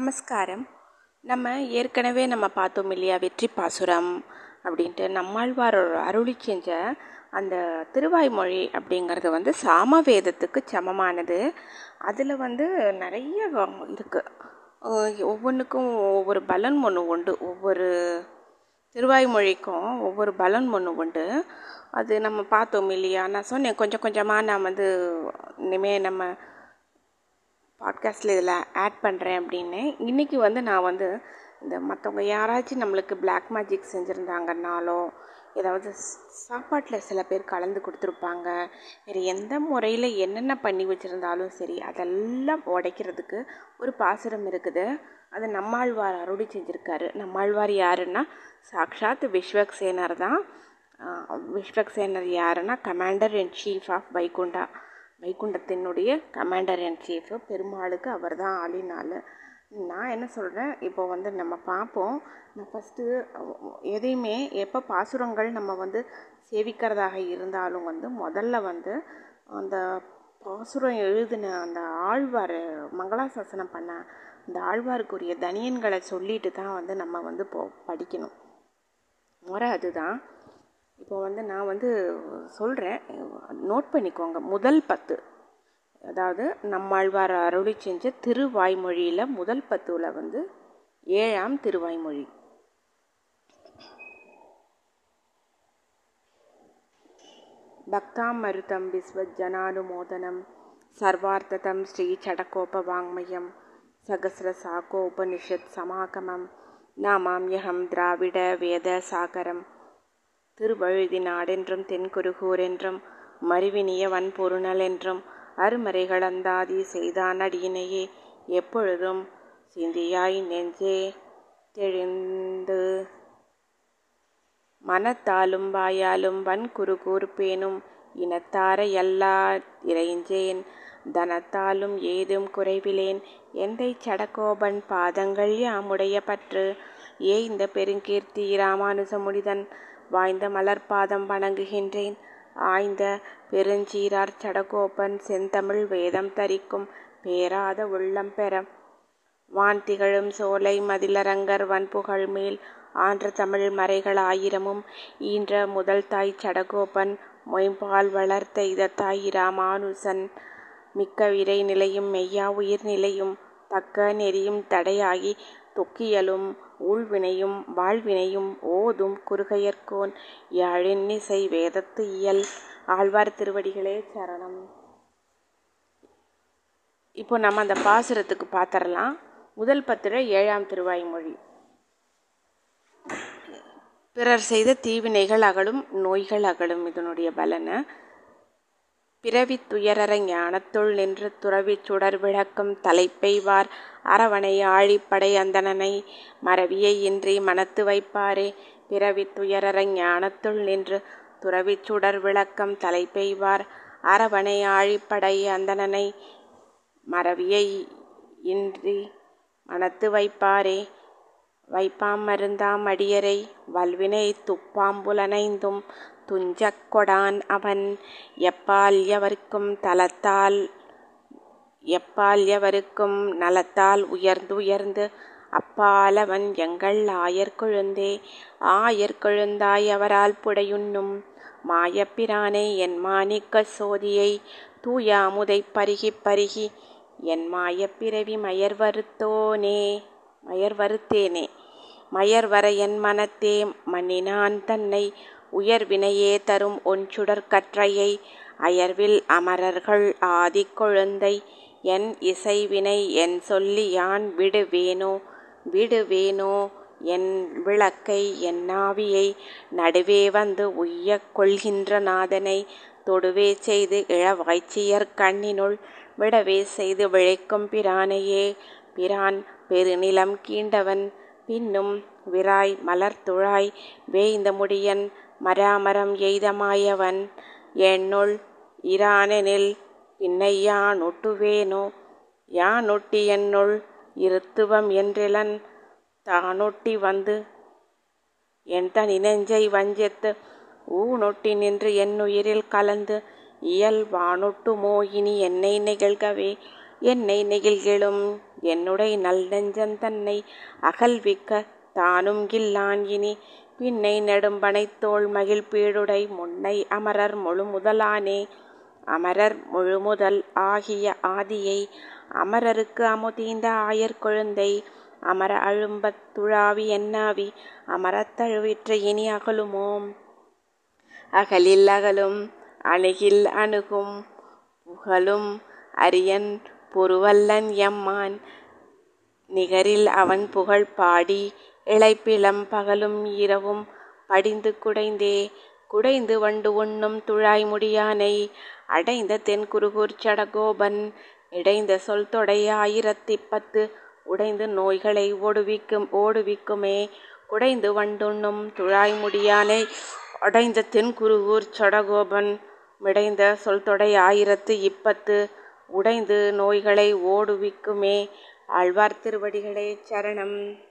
நமஸ்காரம். நம்ம ஏற்கனவே நம்ம பார்த்தோம் இல்லையா வெற்றி பாசுரம் அப்படின்ட்டு. நம்மாழ்வார் அருளி செஞ்ச அந்த திருவாய்மொழி அப்படிங்கிறது வந்து சாமவேதத்துக்கு சமமானது. அதில் வந்து நிறைய இருக்குது ஒவ்வொன்றுக்கும் ஒவ்வொரு பலன் ஒன்று உண்டு. ஒவ்வொரு திருவாய்மொழிக்கும் ஒவ்வொரு பலன் ஒன்று உண்டு. அது நம்ம பார்த்தோம் இல்லையா? நான் சொன்னேன் கொஞ்சம் கொஞ்சமாக நான் வந்து இனிமேல் நம்ம பாட்காஸ்ட்டில் இதில் ஆட் பண்ணுறேன் அப்படின்னு இன்றைக்கி வந்து நான் வந்து இந்த மற்றவங்க யாராச்சும் நம்மளுக்கு பிளாக் மேஜிக் செஞ்சுருந்தாங்கன்னாலோ ஏதாவது சாப்பாட்டில் சில பேர் கலந்து கொடுத்துருப்பாங்க. வேறு எந்த முறையில் என்னென்ன பண்ணி வச்சுருந்தாலும் சரி அதெல்லாம் உடைக்கிறதுக்கு ஒரு பாசுரம் இருக்குது. அது நம்மாழ்வார் அருளி செஞ்சுருக்காரு. நம்மாழ்வார் யாருன்னா சாக்ஷாத் விஸ்வக்சேனர் தான். விஸ்வக்சேனர் யாருன்னா commander in chief of Vaikunta. வைகுண்டத்தினுடைய commander and chief பெருமாளுக்கு அவர் தான் ஆளினாள் நான் என்ன சொல்கிறேன் இப்போ வந்து நம்ம பார்ப்போம். நான் ஃபஸ்ட்டு எதையுமே எப்போ பாசுரங்கள் நம்ம வந்து சேவிக்கிறதாக இருந்தாலும் வந்து முதல்ல வந்து அந்த பாசுரம் எழுதின அந்த ஆழ்வார் மங்களாசாசனம் பண்ண அந்த ஆழ்வாருக்குரிய தனியன்களை சொல்லிட்டு தான் வந்து நம்ம வந்து போ படிக்கணும். முறை அதுதான். இப்போ வந்து நான் வந்து சொல்கிறேன் நோட் பண்ணிக்கோங்க. முதல் பத்து. அதாவது நம்மாழ்வார் அருளி செஞ்ச திருவாய்மொழியில் முதல் பத்துவில் வந்து ஏழாம் திருவாய்மொழி. பக்தாமருதம் விஸ்வஜனானுமோதனம் சர்வார்த்ததம் ஸ்ரீ சடகோபவாங்மயம் சகசிரசாகோபனிஷத் சமாகமம் நாமாம்யகம் திராவிட வேத சாகரம். திருவழுதி நாடென்றும் தென்குருகூர் என்றும் மறுவினிய வன்பொருணல் என்றும் அருமறைகள் அந்தாதி செய்தான் அடியினையே. எப்பொழுதும் சிந்தியாய் நெஞ்சே தெளிந்து மனத்தாலும் வாயாலும் வன் குறுகூர் பேணும் இனத்தார எல்லா இறைஞ்சேன் தனத்தாலும் ஏதும் குறைவிலேன் எந்தை சடகோபன் பாதங்கள் யாமுடைய பற்று? ஏ இந்த பெருங்கீர்த்தி ராமானுசமுடிதன் வாய்ந்த மலர்பாதம் வணங்குகின்றேன். ஆய்ந்த பெருஞ்சீரார் சடகோபன் செந்தமிழ் வேதம் தரிக்கும் பேராத உள்ளம் பெற. வான் திகழும் சோலை மதிலரங்கர் வன்புகழ் மேல் ஆன்ற தமிழ் மறைகள் ஆயிரமும் ஈன்ற முதல் தாய் சடகோபன் மொயம்பால் வளர்த்த இதத்தாய் ராமானுசன் மிக்க விரை நிலையும் மெய்யா உயிர் நிலையும் தக்க நெறியும் தடையாகி தொக்கியலும் ஊழ்வினையும் வாழ்வினையும் ஓதும் குறுகையர்கோன் யாழின்னிசை வேதத்து இயல். ஆழ்வார் திருவடிகளே சரணம். இப்போ நம்ம அந்த பாசுரத்துக்கு பார்த்துடலாம் முதல் பத்திர ஏழாம் திருவாய்மொழி பிறர் செய்த தீவினைகள் அகலும் நோய்கள் அகலும் இதனுடைய பலனை. பிறவி துயரற ஞானத்துள் நின்று துறவி சுடர் விளக்கும் தலைப்பெய்வார். அரவணை ஆழிப்படை அந்தணனை மறவியை இன்றி மனத்து வைப்பாரே. பிறவி துயரற ஞானத்துள் நின்று துறவி சுடர் விளக்கம் தலைப்பெய்வார். அரவணை ஆழிப்படை அந்தணனை மறவியை இன்றி மனத்து வைப்பாரே. வைப்பாம் மருந்தாம் அடியரை வல்வினை துப்பாம்புலனைந்தும் துஞ்சக் கொடான் அவன். எப்பால் எவருக்கும் தலத்தால் எப்பால் எவருக்கும் நலத்தால் உயர்ந்து உயர்ந்து அப்பாலவன் எங்கள் ஆயர்கொழுந்தே ஆயர்கொழுந்தாய் அவரால் புடையுண்ணும். மாயப்பிரானை என் மாணிக்க சோதியை தூயாமுதை பருகி பருகி என் மாயப்பிறவி மயர் வருத்தோனே. மயர் வர என் மனத்தே மன்னினான் தன்னை. உயர்வினையே தரும் ஒன்சுடர் கற்றையை அயர்வில் அமரர்கள் ஆதி கொழுந்தை. என் இசைவினை என் சொல்லி யான் விடுவேனோ? விடுவேனோ? என் விளக்கை என் நாவியை நடுவே வந்து உய்ய கொள்கின்ற நாதனை. தொடுவே செய்து இளவாய்ச்சியர் கண்ணினுள் விடவே செய்து விழைக்கும் பிரானையே. பிரான் பெருநிலம் கீண்டவன். பின்னும் விராய் மலர்துழாய் வேய்ந்த முடியன் மராமரம் எய்தமாயவன் என்னுள் இரானெனில் பின்னை யான் ஒட்டி என்னுள் இருத்துவம் என்றிலன் தானொட்டி வந்து? என் தனி நெஞ்சை வஞ்சத்து ஊனொட்டி நின்று என்னுயிரில் கலந்து இயல் வானொட்டு இனி என்னை நிகழ்கவே என்னை நெகிழ்கிலும் என்னுடைய நல் நெஞ்சன் தன்னை அகல்விக்க தானும் கில்லான் இனி. பின்னை நெடும்பனைத்தோள் மகிழ் பீடுடை முன்னை அமரர் முழு முதலானே அமரர் முழுமுதல் ஆகிய ஆதியை அமரருக்கு அமுதீந்த ஆயர் குழந்தை. அமர அழும்பத் துழாவி என்னாவி? அமரத்தழுவிற்ற இனி அகலுமோம். அகலில் அகலும் அணுகில் அணுகும் புகழும் அரியன் பொருவல்லன் எம்மான். நிகரில் அவன் புகழ் பாடி இளைப்பிளம் பகலும் இரவும் படிந்து குடைந்தே குடைந்து வண்டு உண்ணும் துழாய் முடியானை அடைந்த தென் குருகூர் சடகோபன் இடைந்த சொல் தொடை ஆயிரத்தி பத்து உடைந்து நோய்களை ஓடுவிக்கும் ஓடுவிக்குமே குடைந்து வண்டுண்ணும் துழாய் முடியானை அடைந்த தென் குருகூர் சடகோபன் மிடைந்த சொல் தொடை ஆயிரத்து இப்பத்து உடைந்து நோய்களை ஓடுவிக்குமே. ஆழ்வார் திருவடிகளே சரணம்.